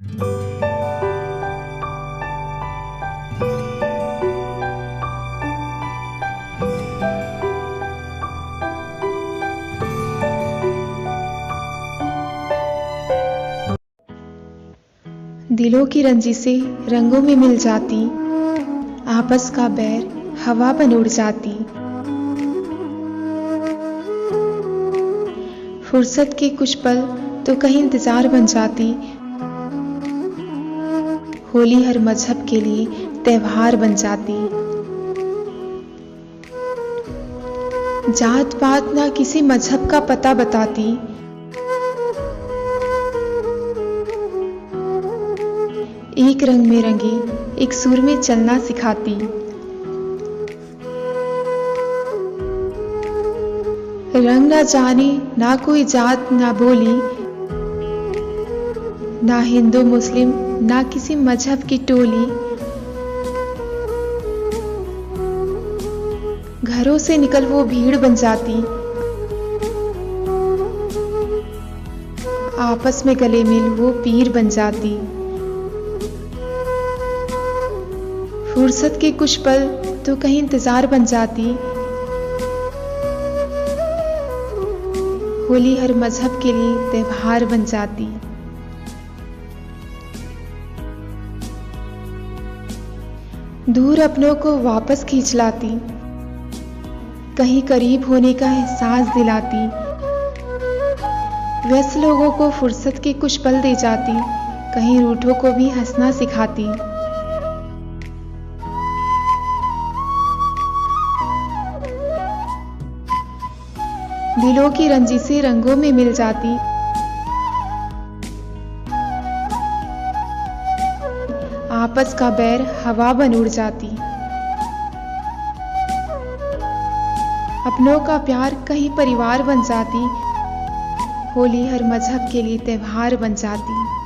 दिलों की रंजिशें रंगों में मिल जाती, आपस का बैर हवा बन उड़ जाती। फुर्सत के कुछ पल तो कहीं इंतज़ार बन जाती होली हर मज़हब के लिए त्योहार बन जाती। जात पात ना किसी मज़हब का पता बताती। एक रंग में रंगी, एक सुर में चलना सिखाती। रंग ना जाने, ना कोई जात, ना बोली, ना हिंदू, मुस्लिम ना किसी मज़हब की टोली। घरों से निकल वो भीड़ बन जाती। आपस में गले मिल वो पीर बन जाती। फुर्सत के कुछ पल तो कहीं इंतज़ार बन जाती। होली हर मज़हब के लिए त्योहार बन जाती। दूर अपनों को वापस खींच लाती कहीं करीब होने का एहसास दिलाती। व्यस्त लोगों को फुर्सत के कुछ पल दे जाती। कहीं रूठों को भी हंसना सिखाती। दिलों की रंजिशें रंगों में मिल जाती। आपस का बैर हवा बन उड़ जाती। अपनों का प्यार कहीं परिवार बन जाती। होली हर मज़हब के लिए त्योहार बन जाती।